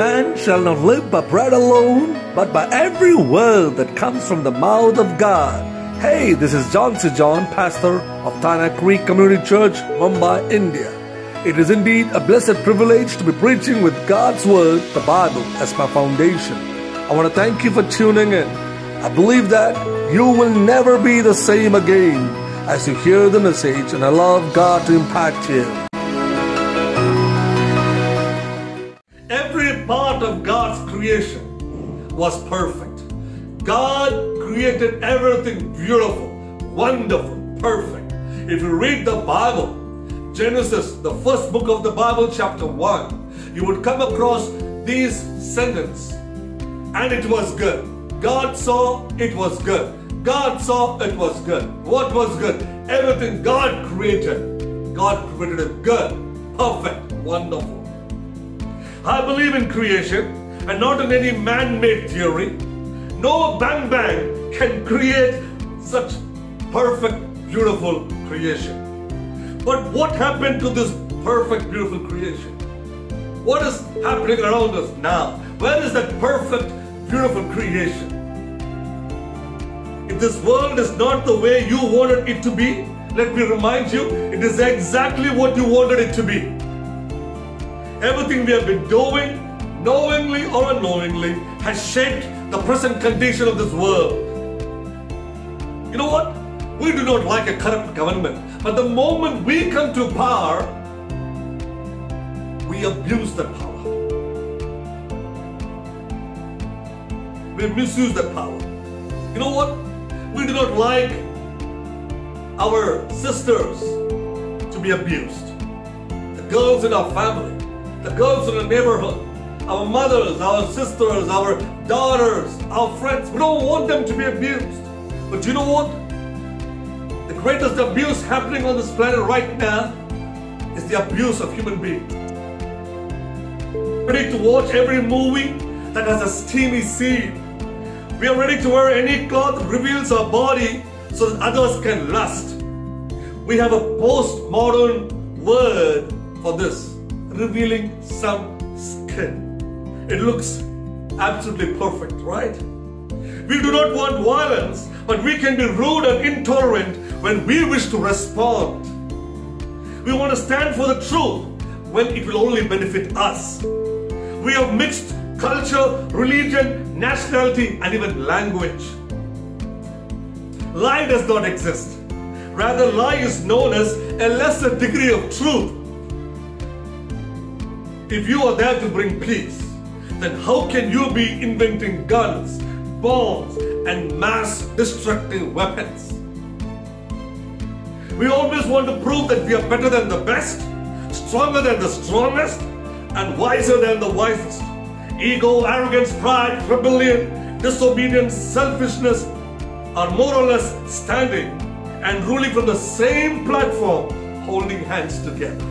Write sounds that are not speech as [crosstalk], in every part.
Man shall not live by bread alone, but by every word that comes from the mouth of God. Hey, this is John C. John, pastor of Tana Creek Community Church, Mumbai, India. It is indeed a blessed privilege to be preaching with God's Word, the Bible, as my foundation. I want to thank you for tuning in. I believe that you will never be the same again as you hear the message, and love God to impact you. Creation was perfect. God created everything beautiful, wonderful, perfect. If you read the Bible, Genesis, the first book of the Bible, chapter 1, you would come across these sentences. And it was good. God saw it was good. God saw it was good. What was good? Everything God created. God created it good, perfect, wonderful. I believe in creation and not in any man-made theory. No bang bang can create such perfect, beautiful creation. But what happened to this perfect, beautiful creation? What is happening around us now? Where is that perfect, beautiful creation? If this world is not the way you wanted it to be, let me remind you, it is exactly what you wanted it to be. Everything we have been doing, knowingly or unknowingly, has shaped the present condition of this world. You know what? We do not like a corrupt government, but the moment we come to power, we abuse that power. We misuse that power. You know what? We do not like our sisters to be abused. The girls in our family, the girls in the neighborhood, our mothers, our sisters, our daughters, our friends. We don't want them to be abused. But you know what? The greatest abuse happening on this planet right now is the abuse of human beings. Ready to watch every movie that has a steamy scene. We are ready to wear any cloth that reveals our body so that others can lust. We have a postmodern word for this, revealing some skin. It looks absolutely perfect, right? We do not want violence, but we can be rude and intolerant when we wish to respond. We want to stand for the truth when it will only benefit us. We have mixed culture, religion, nationality, and even language. Lie does not exist. Rather, lie is known as a lesser degree of truth. If you are there to bring peace, then how can you be inventing guns, bombs, and mass destructive weapons? We always want to prove that we are better than the best, stronger than the strongest, and wiser than the wisest. Ego, arrogance, pride, rebellion, disobedience, selfishness are more or less standing and ruling from the same platform, holding hands together.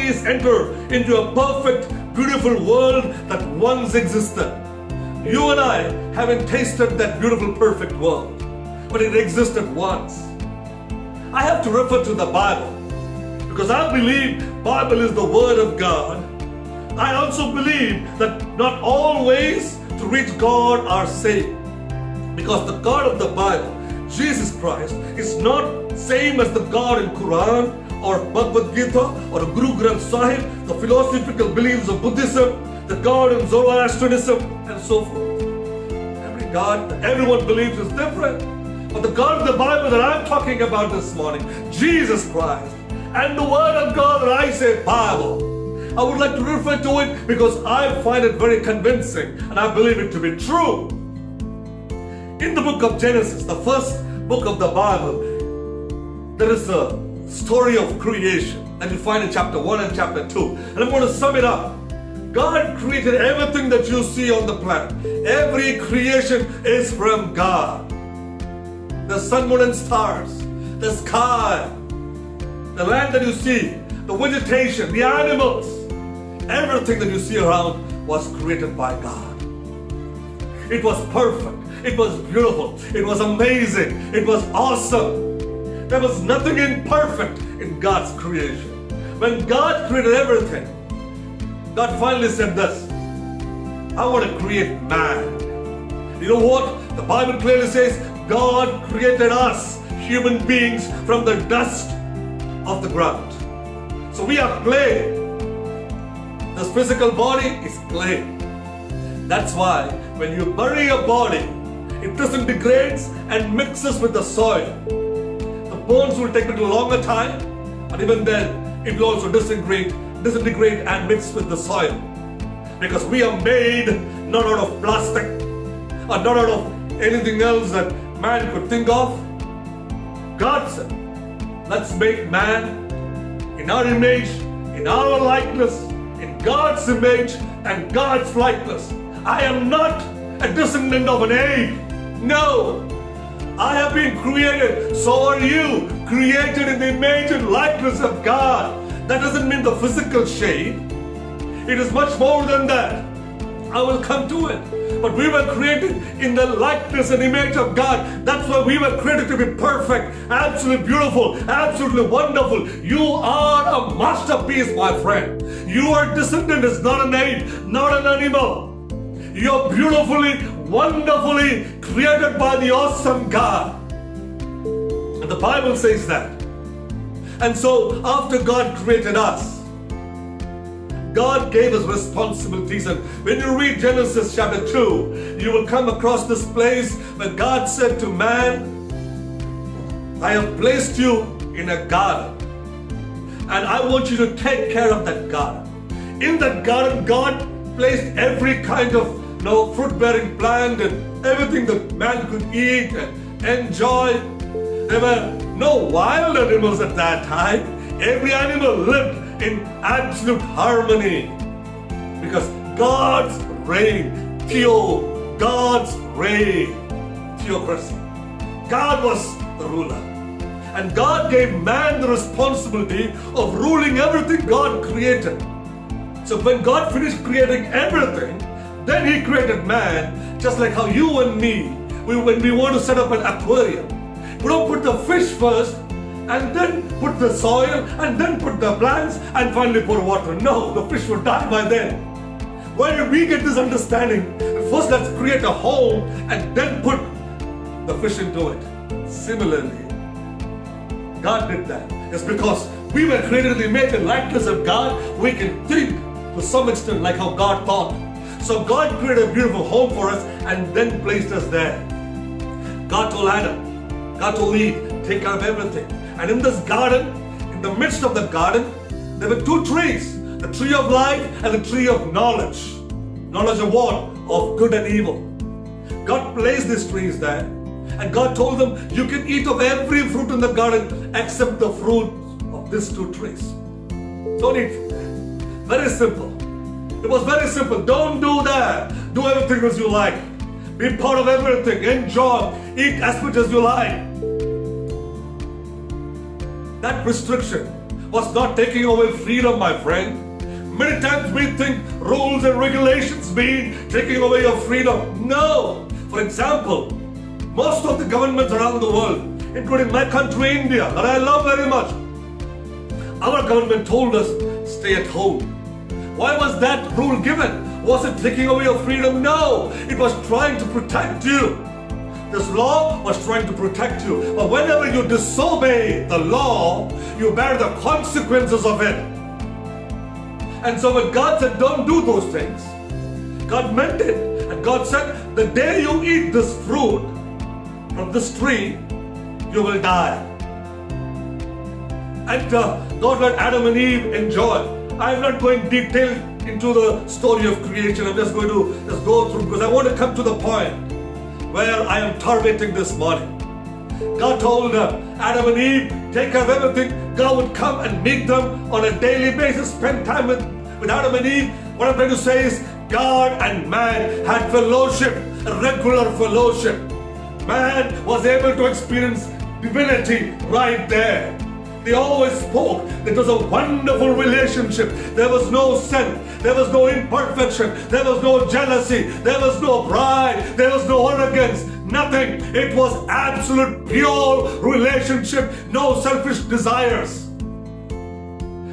Please enter into a perfect, beautiful world that once existed. You and I haven't tasted that beautiful, perfect world, but it existed once. I have to refer to the Bible because I believe Bible is the word of God. I also believe that not all ways to reach God are same because the God of the Bible, Jesus Christ, is not same as the God in Quran or Bhagavad Gita or Guru Granth Sahib, the philosophical beliefs of Buddhism, the God in Zoroastrianism, and so forth. Every God that everyone believes is different. But the God of the Bible that I'm talking about this morning, Jesus Christ, and the Word of God that I say Bible, I would like to refer to it because I find it very convincing and I believe it to be true. In the book of Genesis, the first book of the Bible, there is a story of creation that you find in chapter 1 and chapter 2. And I'm going to sum it up. God created everything that you see on the planet. Every creation is from God. The sun, moon, and stars, the sky, the land that you see, the vegetation, the animals, everything that you see around was created by God. It was perfect. It was beautiful. It was amazing. It was awesome. There was nothing imperfect in God's creation. When God created everything, God finally said this I want to create man. You know what? The Bible clearly says God created us, human beings, from the dust of the ground. So we are clay. This physical body is clay. That's why when you bury a body, it disintegrates and mixes with the soil. Bones will take a little longer time, and even then, it will also disintegrate, disintegrate and mix with the soil. Because we are made not out of plastic or not out of anything else that man could think of. God said, let's make man in our image, in our likeness, in God's image and God's likeness. I am not a descendant of an ape. No. I have been created, so are you, created in the image and likeness of God. That doesn't mean the physical shape. It is much more than that. I will come to it. But we were created in the likeness and image of God. That's why we were created to be perfect, absolutely beautiful, absolutely wonderful. You are a masterpiece, my friend. Your descendant is not an ape, not an animal. You're beautifully, wonderfully created by the awesome God. And the Bible says that. And so, after God created us, God gave us responsibilities. And when you read Genesis chapter 2, you will come across this place where God said to man, I have placed you in a garden. And I want you to take care of that garden. In that garden, God placed every kind of you know, fruit-bearing plant and everything that man could eat and enjoy. There were no wild animals at that time. Every animal lived in absolute harmony because God's reign, theo, God's reign, theocracy. God was the ruler. And God gave man the responsibility of ruling everything God created. So when God finished creating everything, then He created man, just like how you and me, we, when we want to set up an aquarium, we don't put the fish first and then put the soil and then put the plants and finally pour water. No, the fish will die by then. Where did we get this understanding? First, let's create a home and then put the fish into it. Similarly, God did that. It's because we were created made in the image and likeness of God. We can think to some extent like how God thought. So God created a beautiful home for us and then placed us there. God told Adam, God told Eve, take care of everything. And in this garden, in the midst of the garden, there were two trees the tree of life and the tree of knowledge. Knowledge of what? Of good and evil. God placed these trees there. And God told them, You can eat of every fruit in the garden except the fruit of these two trees. Don't eat. Very simple. It was very simple. Don't do that. Do everything as you like. Be part of everything. Enjoy. Eat as much as you like. That restriction was not taking away freedom, my friend. Many times we think rules and regulations mean taking away your freedom. No. For example, most of the governments around the world, including my country, India, that I love very much, our government told us stay at home. Why was that rule given? Was it taking away your freedom? No. It was trying to protect you. This law was trying to protect you. But whenever you disobey the law, you bear the consequences of it. And so when God said, don't do those things, God meant it. And God said, the day you eat this fruit from this tree, you will die. And uh, God let Adam and Eve enjoy. I'm not going detailed into the story of creation. I'm just going to just go through because I want to come to the point where I am targeting this morning. God told uh, Adam and Eve, take care of everything. God would come and meet them on a daily basis, spend time with, with Adam and Eve. What I'm trying to say is, God and man had fellowship, regular fellowship. Man was able to experience divinity right there. They always spoke. It was a wonderful relationship. There was no sin. There was no imperfection. There was no jealousy. There was no pride. There was no arrogance. Nothing. It was absolute pure relationship. No selfish desires.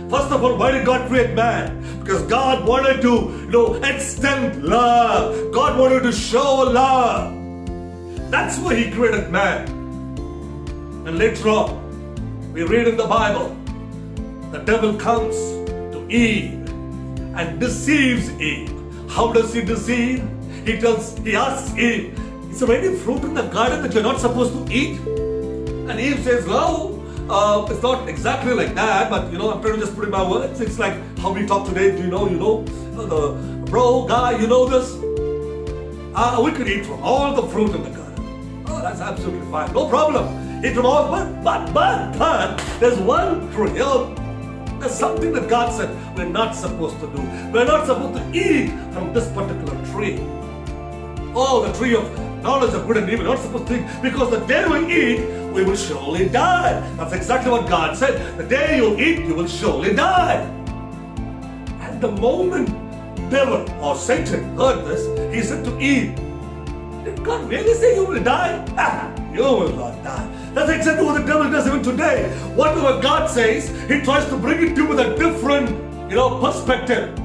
First of all, why did God create man? Because God wanted to, you know, extend love. God wanted to show love. That's why He created man. And later on, we read in the Bible, the devil comes to Eve and deceives Eve. How does he deceive? He tells, he asks Eve, is there any fruit in the garden that you're not supposed to eat? And Eve says, no, uh, it's not exactly like that, but you know, I'm trying to just put in my words. It's like how we talk today. Do you know, you know, uh, the bro, guy, you know this? Uh, we could eat from all the fruit in the garden. Oh, that's absolutely fine. No problem. From all, but, but, but, but, there's one tree. You there's something that God said we're not supposed to do. We're not supposed to eat from this particular tree. Oh, the tree of knowledge of good and evil. We're not supposed to eat because the day we eat, we will surely die. That's exactly what God said. The day you eat, you will surely die. And the moment devil or Satan heard this, he said to Eve, Did God really say you will die? [laughs] You will not die. That's exactly what the devil does even today. Whatever God says, he tries to bring it to you with a different, you know, perspective.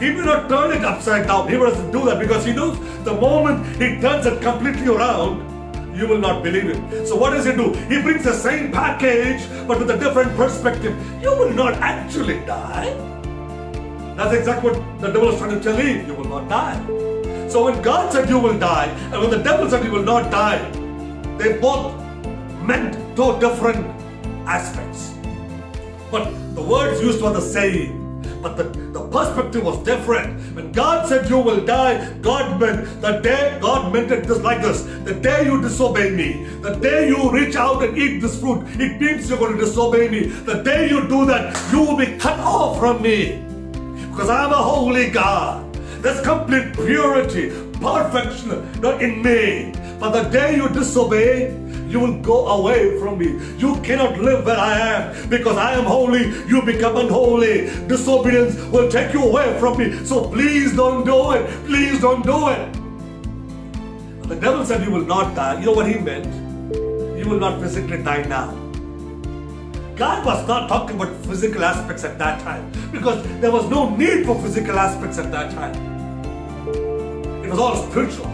He may not turn it upside down. He doesn't do that because he knows the moment he turns it completely around, you will not believe it. So what does he do? He brings the same package but with a different perspective. You will not actually die. That's exactly what the devil is trying to tell you. You will not die. So when God said you will die, and when the devil said you will not die, they both meant two different aspects. But the words used were the same. But the, the perspective was different. When God said you will die, God meant the day, God meant it just like this. The day you disobey me, the day you reach out and eat this fruit, it means you're going to disobey me. The day you do that, you will be cut off from me. Because I'm a holy God. There's complete purity, perfection in me. But the day you disobey, you will go away from me. You cannot live where I am because I am holy. You become unholy. Disobedience will take you away from me. So please don't do it. Please don't do it. The devil said you will not die. You know what he meant? You will not physically die now. God was not talking about physical aspects at that time because there was no need for physical aspects at that time. It was all spiritual.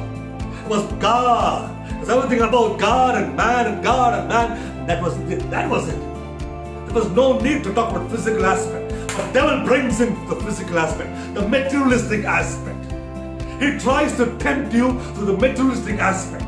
It was God everything about God and man and God and man. That was it. That was it. There was no need to talk about physical aspect. But devil brings in the physical aspect, the materialistic aspect. He tries to tempt you to the materialistic aspect.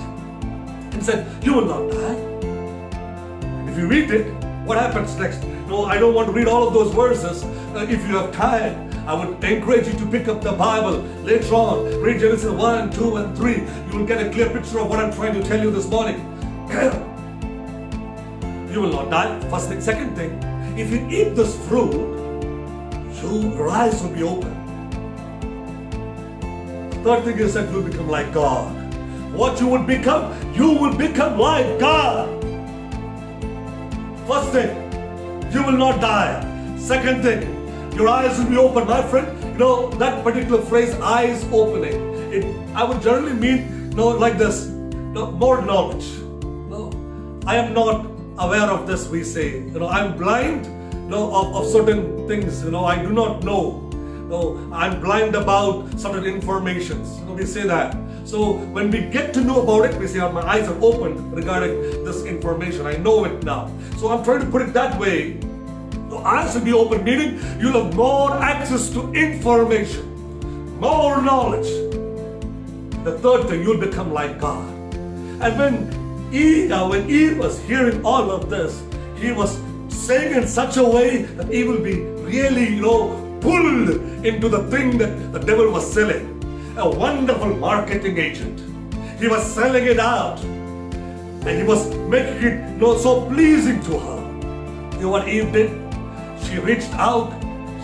And said, You will not die. If you read it, what happens next? No, I don't want to read all of those verses. Uh, if you have time, I would encourage you to pick up the Bible later on. Read Genesis 1, 2, and 3. You will get a clear picture of what I'm trying to tell you this morning. [clears throat] you will not die. First thing. Second thing, if you eat this fruit, your eyes will be open. Third thing is that you will become like God. What you would become, you will become like God. First thing, you will not die. Second thing, your eyes will be open, my friend. You know, that particular phrase, eyes opening, it, I would generally mean, you know, like this, you know, more knowledge. No, I am not aware of this, we say. You know, I'm blind you know, of, of certain things. You know, I do not know. You know, I'm blind about certain informations. You know, we say that. So when we get to know about it, we say, oh, my eyes are open regarding this information. I know it now. So I'm trying to put it that way eyes will be open, meaning you'll have more access to information, more knowledge. The third thing, you'll become like God. And when Eve, uh, when Eve was hearing all of this, he was saying in such a way that he will be really, you know, pulled into the thing that the devil was selling. A wonderful marketing agent. He was selling it out. And he was making it you know, so pleasing to her. You know what Eve did? She reached out,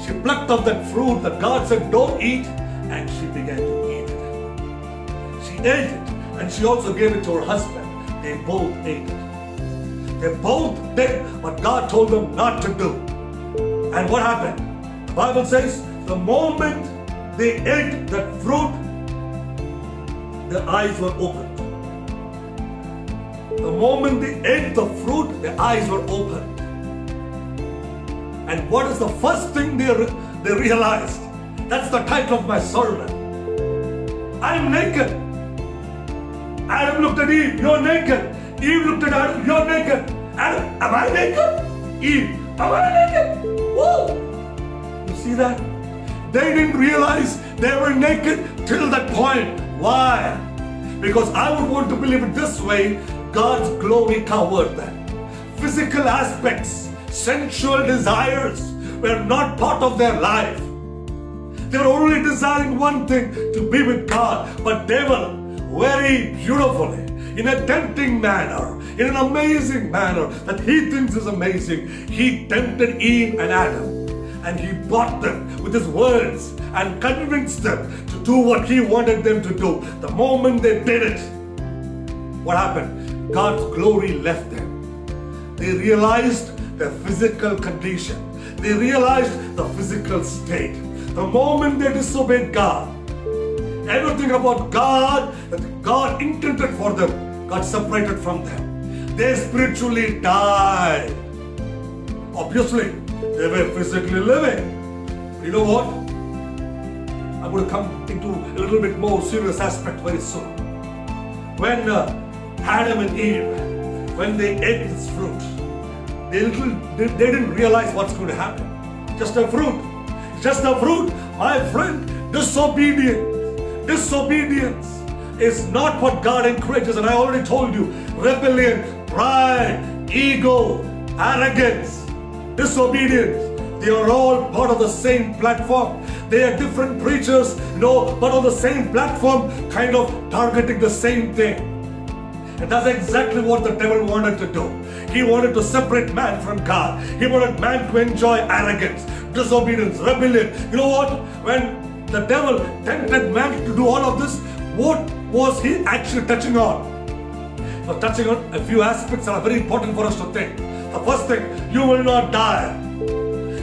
she plucked off that fruit that God said, don't eat, and she began to eat it. She ate it, and she also gave it to her husband. They both ate it. They both did what God told them not to do. And what happened? The Bible says, the moment they ate that fruit, their eyes were opened. The moment they ate the fruit, their eyes were opened. And what is the first thing they, re- they realized? That's the title of my sermon. I'm naked. Adam looked at Eve, you're naked. Eve looked at Adam, you're naked. Adam, am I naked? Eve, am I naked? Whoa! You see that? They didn't realize they were naked till that point. Why? Because I would want to believe it this way God's glory covered them. Physical aspects, sensual desires were not part of their life. They were only desiring one thing to be with God, but devil very beautifully, in a tempting manner, in an amazing manner that he thinks is amazing, he tempted Eve and Adam and he bought them with his words and convinced them to do what he wanted them to do. The moment they did it, what happened? God's glory left them. They realized their physical condition. They realized the physical state. The moment they disobeyed God, everything about God that God intended for them got separated from them. They spiritually died. Obviously, they were physically living. You know what? I'm going to come into a little bit more serious aspect very soon. When uh, Adam and Eve, when they ate this fruit, they, little, they, they didn't realize what's going to happen. Just a fruit. Just a fruit. My friend, disobedience. Disobedience is not what God encourages. And I already told you rebellion, pride, ego, arrogance, disobedience. They are all part of the same platform. They are different preachers, no, but on the same platform, kind of targeting the same thing. And that's exactly what the devil wanted to do. He wanted to separate man from God. He wanted man to enjoy arrogance, disobedience, rebellion. You know what? When the devil tempted man to do all of this, what was he actually touching on? Was touching on a few aspects that are very important for us to think. The first thing, you will not die.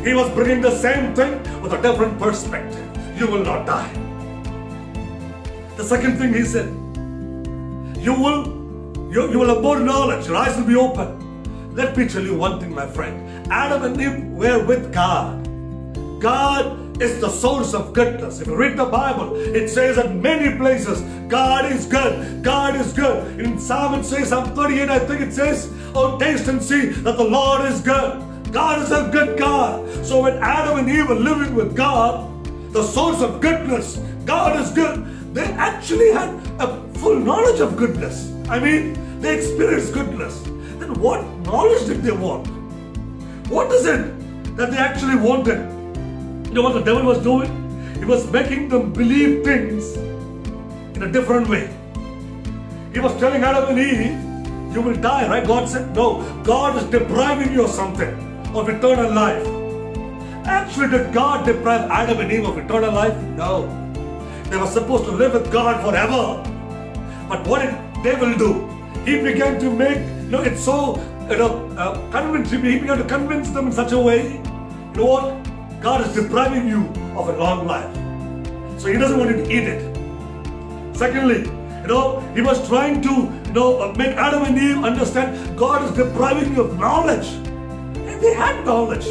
He was bringing the same thing with a different perspective. You will not die. The second thing he said, you will you, you will have more knowledge, your eyes will be open. Let me tell you one thing, my friend. Adam and Eve were with God. God is the source of goodness. If you read the Bible, it says in many places, God is good. God is good. In Psalm it says, Psalm 38, I think it says, Oh, taste and see that the Lord is good. God is a good God. So when Adam and Eve were living with God, the source of goodness, God is good, they actually had a full knowledge of goodness. I mean, they experienced goodness. Then what knowledge did they want? What is it that they actually wanted? You know what the devil was doing? He was making them believe things in a different way. He was telling Adam and Eve, you will die, right? God said, no. God is depriving you of something, of eternal life. Actually, did God deprive Adam and Eve of eternal life? No. They were supposed to live with God forever. But what did devil do? He began to make, you know, it's so, you know, uh, convincing, he began to convince them in such a way, you know what? God is depriving you of a long life. So he doesn't want you to eat it. Secondly, you know, he was trying to, you know, uh, make Adam and Eve understand God is depriving you of knowledge. And they had knowledge.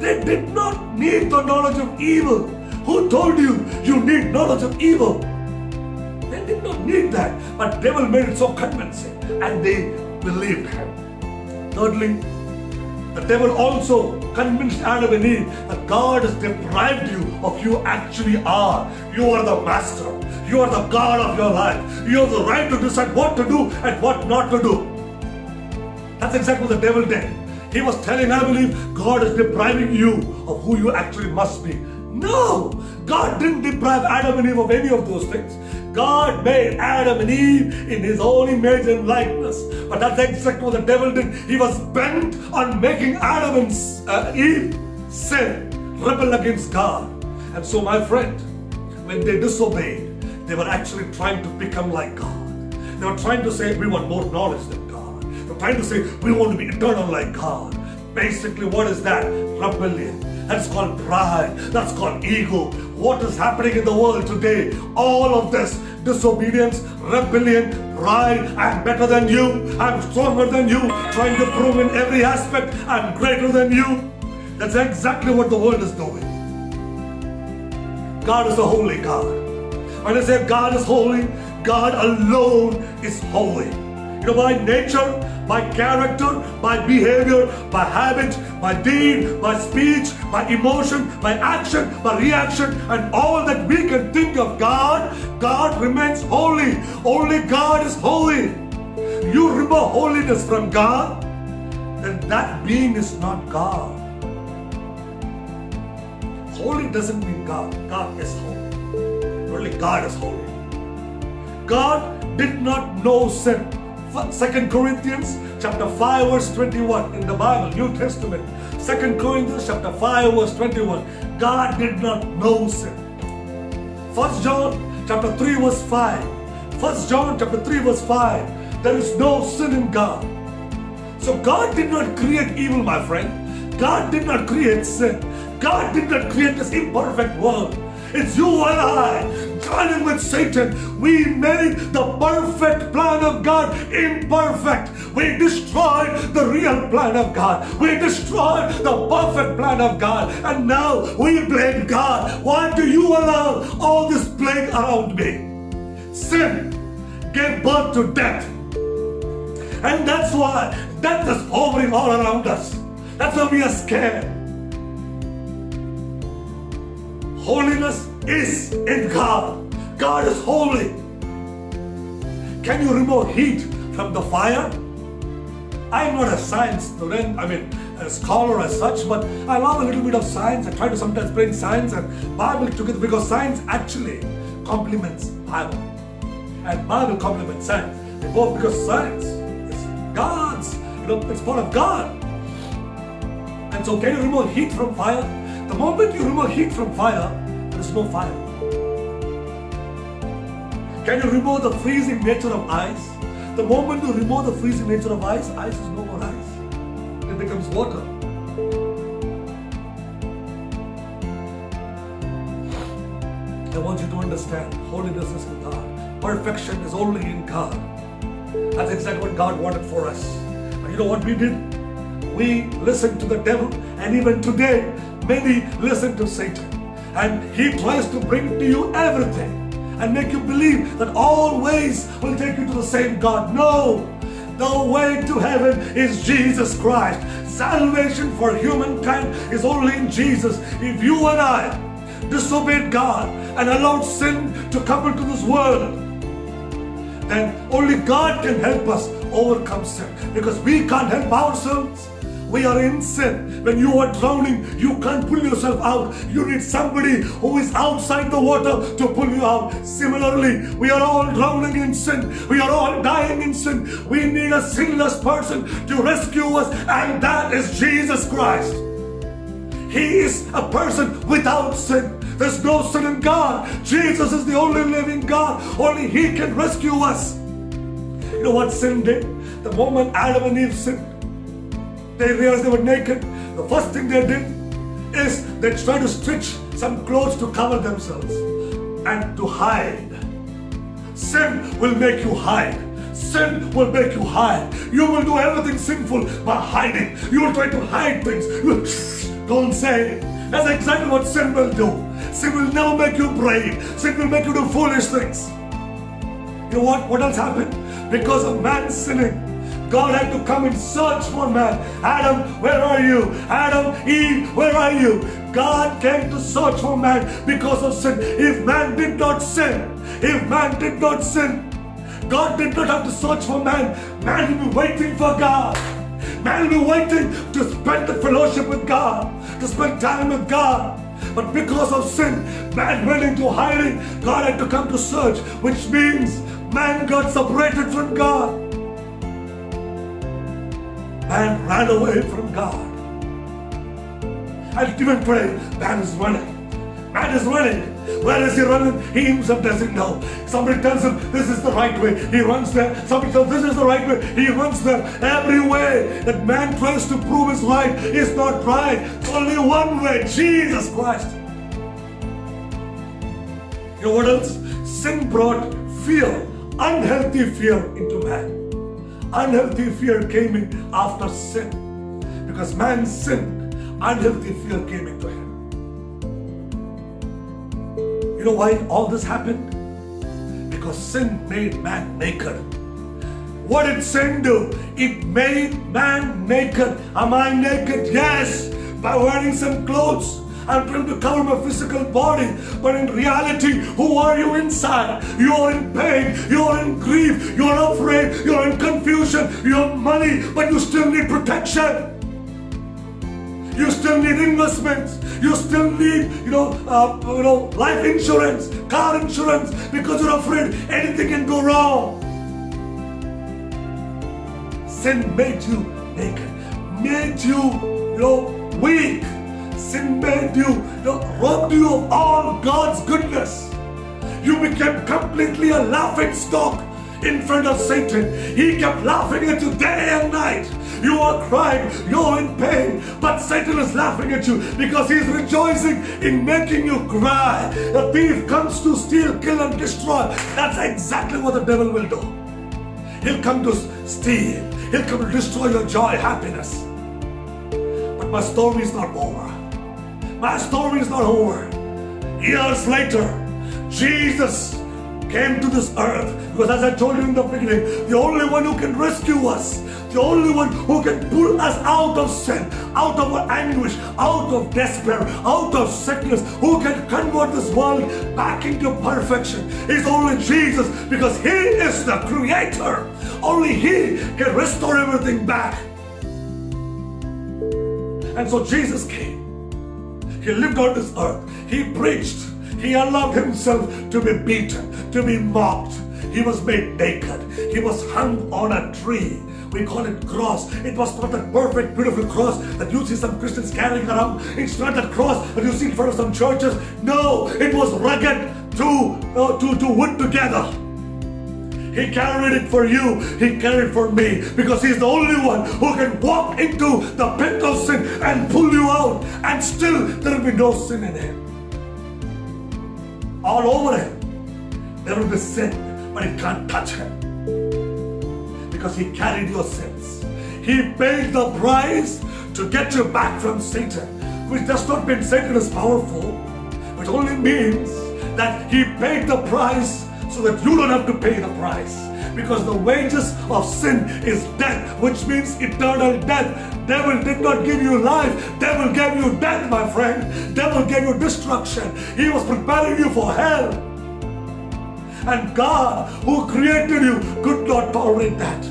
They did not need the knowledge of evil. Who told you you need knowledge of evil? They did not need that. But devil made it so convincing. And they believed him. Thirdly, the devil also convinced Adam and Eve that God has deprived you of who you actually are. You are the master. You are the God of your life. You have the right to decide what to do and what not to do. That's exactly what the devil did. He was telling Adam and Eve, God is depriving you of who you actually must be. No! God didn't deprive Adam and Eve of any of those things. God made Adam and Eve in his own image and likeness. But that's exactly what the devil did. He was bent on making Adam and uh, Eve sin, rebel against God. And so, my friend, when they disobeyed, they were actually trying to become like God. They were trying to say, we want more knowledge than God. They're trying to say, we want to be eternal like God. Basically, what is that? Rebellion. That's called pride. That's called ego. What is happening in the world today? All of this disobedience, rebellion, pride. I'm better than you. I'm stronger than you. Trying to prove in every aspect I'm greater than you. That's exactly what the world is doing. God is a holy God. When I say God is holy, God alone is holy. You know, by nature, by character, by behavior, by habit, by deed, by speech, by emotion, by action, by reaction, and all that we can think of God, God remains holy. Only God is holy. You remove holiness from God, then that being is not God. Holy doesn't mean God. God is holy. Only God is holy. God did not know sin. Second Corinthians chapter 5 verse 21 in the Bible, New Testament. Second Corinthians chapter 5 verse 21. God did not know sin. First John chapter 3 verse 5. First John chapter 3 verse 5. There is no sin in God. So God did not create evil, my friend. God did not create sin. God did not create this imperfect world. It's you and I joining with Satan. We made the perfect plan of God imperfect. We destroyed the real plan of God. We destroyed the perfect plan of God. And now we blame God. Why do you allow all this plague around me? Sin gave birth to death. And that's why death is hovering all around us. That's why we are scared. Holiness is in God. God is holy. Can you remove heat from the fire? I'm not a science student, I mean, a scholar as such, but I love a little bit of science. I try to sometimes bring science and Bible together because science actually complements Bible. And Bible complements science. They Both because science is God's, you know, it's part of God. And so can you remove heat from fire? The moment you remove heat from fire, there is no fire. Can you remove the freezing nature of ice? The moment you remove the freezing nature of ice, ice is no more ice. It becomes water. I want you to understand holiness is in God. Perfection is only in God. That's exactly what God wanted for us. And you know what we did? We listened to the devil, and even today, many listen to Satan. And he tries to bring to you everything and make you believe that all ways will take you to the same God. No! The way to heaven is Jesus Christ. Salvation for humankind is only in Jesus. If you and I disobeyed God and allowed sin to come into this world, then only God can help us overcome sin because we can't help ourselves. We are in sin. When you are drowning, you can't pull yourself out. You need somebody who is outside the water to pull you out. Similarly, we are all drowning in sin. We are all dying in sin. We need a sinless person to rescue us, and that is Jesus Christ. He is a person without sin. There's no sin in God. Jesus is the only living God. Only He can rescue us. You know what sin did? The moment Adam and Eve sinned, they realized they were naked. The first thing they did is they tried to stitch some clothes to cover themselves and to hide. Sin will make you hide. Sin will make you hide. You will do everything sinful by hiding. You will try to hide things. [laughs] Don't say. That's exactly what sin will do. Sin will never make you brave. Sin will make you do foolish things. You know what? What else happened? Because of man sinning, God had to come and search for man. Adam, where are you? Adam, Eve, where are you? God came to search for man because of sin. If man did not sin, if man did not sin, God did not have to search for man. Man will be waiting for God. Man will be waiting to spend the fellowship with God, to spend time with God. But because of sin, man went into hiding. God had to come to search, which means man got separated from God. Man ran away from God. And even today, man is running. Man is running. Where is he running? He himself doesn't know. Somebody tells him this is the right way. He runs there. Somebody tells this is the right way. He runs there. Every way that man tries to prove his right is not right. Only one way, Jesus Christ. You know what else? Sin brought fear, unhealthy fear into man. Unhealthy fear came in after sin. Because man sinned, unhealthy fear came into him. You know why all this happened? Because sin made man naked. What did sin do? It made man naked. Am I naked? Yes, by wearing some clothes. I'm trying to cover my physical body, but in reality, who are you inside? You're in pain, you're in grief, you're afraid, you're in confusion, you have money, but you still need protection. You still need investments. You still need, you know, uh, you know, life insurance, car insurance, because you're afraid anything can go wrong. Sin made you naked, made you, you know, weak. Sin made you, robbed you of all God's goodness. You became completely a laughing stock in front of Satan. He kept laughing at you day and night. You are crying, you're in pain, but Satan is laughing at you because he's rejoicing in making you cry. The thief comes to steal, kill, and destroy. That's exactly what the devil will do. He'll come to steal, he'll come to destroy your joy, happiness. But my story is not over. My story is not over. Years later, Jesus came to this earth because, as I told you in the beginning, the only one who can rescue us, the only one who can pull us out of sin, out of anguish, out of despair, out of sickness, who can convert this world back into perfection is only Jesus because He is the Creator. Only He can restore everything back. And so Jesus came. He lived on this earth. He preached. He allowed himself to be beaten, to be mocked. He was made naked. He was hung on a tree. We call it cross. It was not that perfect, beautiful cross that you see some Christians carrying around. It's not that cross that you see in front of some churches. No, it was rugged to, uh, to, to wood together. He carried it for you. He carried it for me because He's the only one who can walk into the pit of sin and pull you out, and still there will be no sin in Him. All over Him, there will be sin, but it can't touch Him because He carried your sins. He paid the price to get you back from Satan, which does not mean Satan is powerful, which only means that He paid the price so that you don't have to pay the price. Because the wages of sin is death, which means eternal death. Devil did not give you life. Devil gave you death, my friend. Devil gave you destruction. He was preparing you for hell. And God, who created you, could not tolerate that.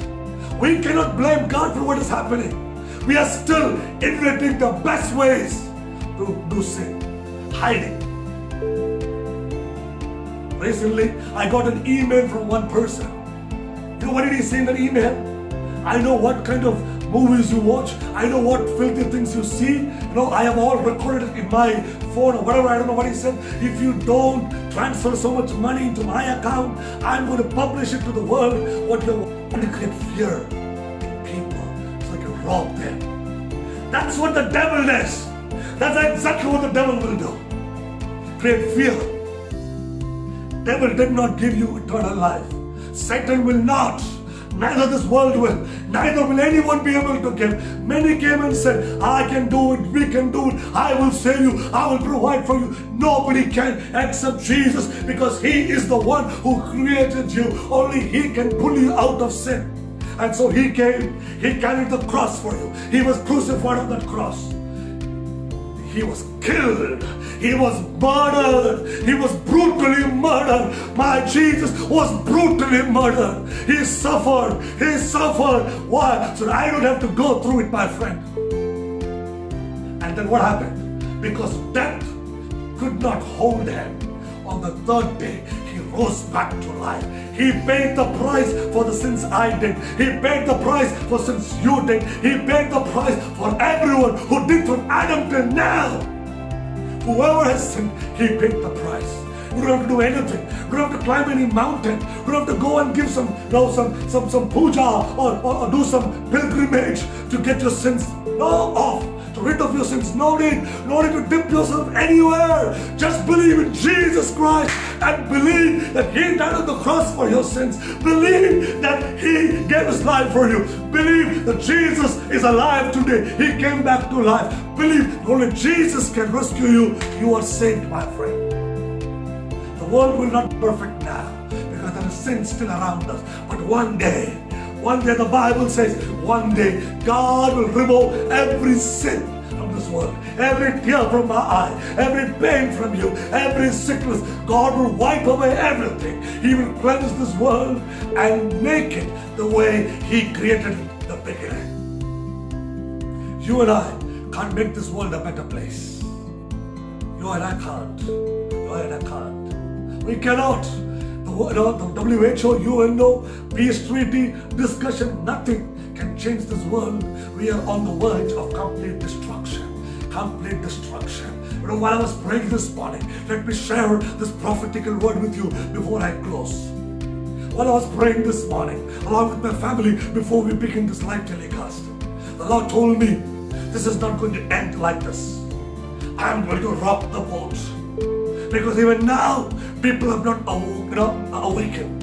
We cannot blame God for what is happening. We are still inventing the best ways to do sin, hiding. Recently, I got an email from one person. You know what did he say in that email? I know what kind of movies you watch. I know what filthy things you see. You know, I have all recorded in my phone or whatever. I don't know what he said. If you don't transfer so much money into my account, I'm going to publish it to the world. What you want to create fear in people so I can rob them. That's what the devil does. That's exactly what the devil will do. Create fear. Devil did not give you eternal life. Satan will not. Neither this world will. Neither will anyone be able to give. Many came and said, I can do it, we can do it, I will save you, I will provide for you. Nobody can except Jesus because He is the one who created you. Only He can pull you out of sin. And so He came, He carried the cross for you. He was crucified on that cross. He was killed. He was murdered. He was brutally murdered. My Jesus was brutally murdered. He suffered. He suffered. Why? So I don't have to go through it, my friend. And then what happened? Because death could not hold him. On the third day, he rose back to life. He paid the price for the sins I did. He paid the price for sins you did. He paid the price for everyone who did from Adam till now. Whoever has sinned, he paid the price. You don't have to do anything. You don't have to climb any mountain. You don't have to go and give some, you know, some, some, some puja or, or, or do some pilgrimage to get your sins no, off rid of your sins. No need, no need to dip yourself anywhere. Just believe in Jesus Christ and believe that He died on the cross for your sins. Believe that He gave His life for you. Believe that Jesus is alive today. He came back to life. Believe only Jesus can rescue you. You are saved, my friend. The world will not be perfect now because there is sin still around us. But one day, one day the Bible says, one day God will remove every sin from this world, every tear from my eye, every pain from you, every sickness. God will wipe away everything. He will cleanse this world and make it the way He created it the beginning. You and I can't make this world a better place. You and I can't. You and I can't. We cannot. WHO, UNO, peace treaty, discussion, nothing can change this world. We are on the verge of complete destruction. Complete destruction. You know, while I was praying this morning, let me share this prophetical word with you before I close. While I was praying this morning, along with my family, before we begin this live telecast, the Lord told me, this is not going to end like this. I am going to rock the boat. Because even now, people have not awoke, you know, awakened.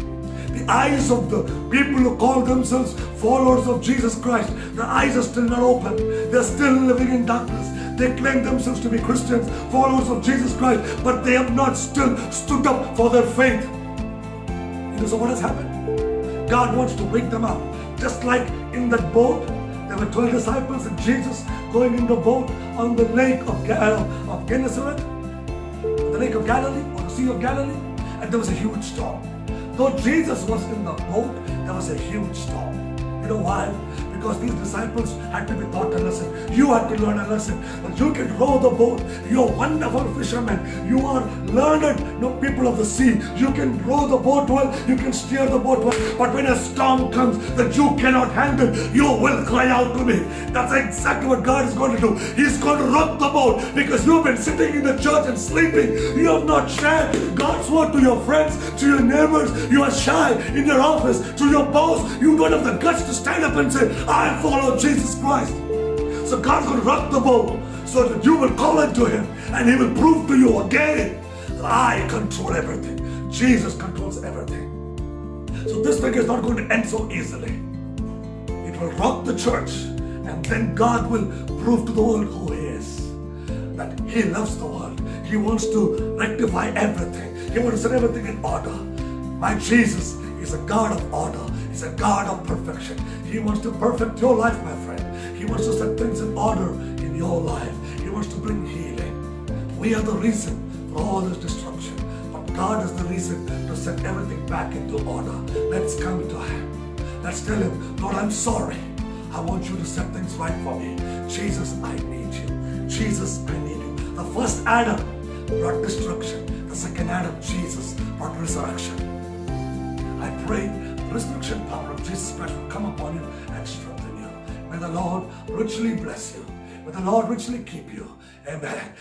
The eyes of the people who call themselves followers of Jesus Christ, the eyes are still not open. They're still living in darkness. They claim themselves to be Christians, followers of Jesus Christ, but they have not still stood up for their faith. You know, so what has happened? God wants to wake them up. Just like in that boat, there were 12 disciples and Jesus going in the boat on the lake of, uh, of Gennesaret, lake of Galilee, or the Sea of Galilee, and there was a huge storm. Though Jesus was in the boat, there was a huge storm. You know why? Because these disciples had to be taught a lesson. You had to learn a lesson. That you can row the boat. You're wonderful fishermen. You are learned no people of the sea. You can row the boat well. You can steer the boat well. But when a storm comes that you cannot handle, you will cry out to me. That's exactly what God is going to do. He's going to rock the boat because you've been sitting in the church and sleeping. You have not shared God's word to your friends, to your neighbors. You are shy in your office, to your boss. You don't have the guts to stand up and say, I follow Jesus Christ. So God's going to rock the boat so that you will call unto Him and He will prove to you again that I control everything. Jesus controls everything. So this thing is not going to end so easily. It will rock the church, and then God will prove to the world who He is. That He loves the world. He wants to rectify everything. He wants to set everything in order. My Jesus is a God of order. He's a God of perfection. He wants to perfect your life, my friend. He wants to set things in order in your life. He wants to bring healing. We are the reason for all this destruction. But God is the reason to set everything back into order. Let's come to Him. Let's tell Him, Lord, I'm sorry. I want you to set things right for me. Jesus, I need you. Jesus, I need you. The first Adam brought destruction. The second Adam, Jesus, brought resurrection. I pray resurrection power of Jesus Christ will come upon you and strengthen you. May the Lord richly bless you. May the Lord richly keep you. Amen. Amen.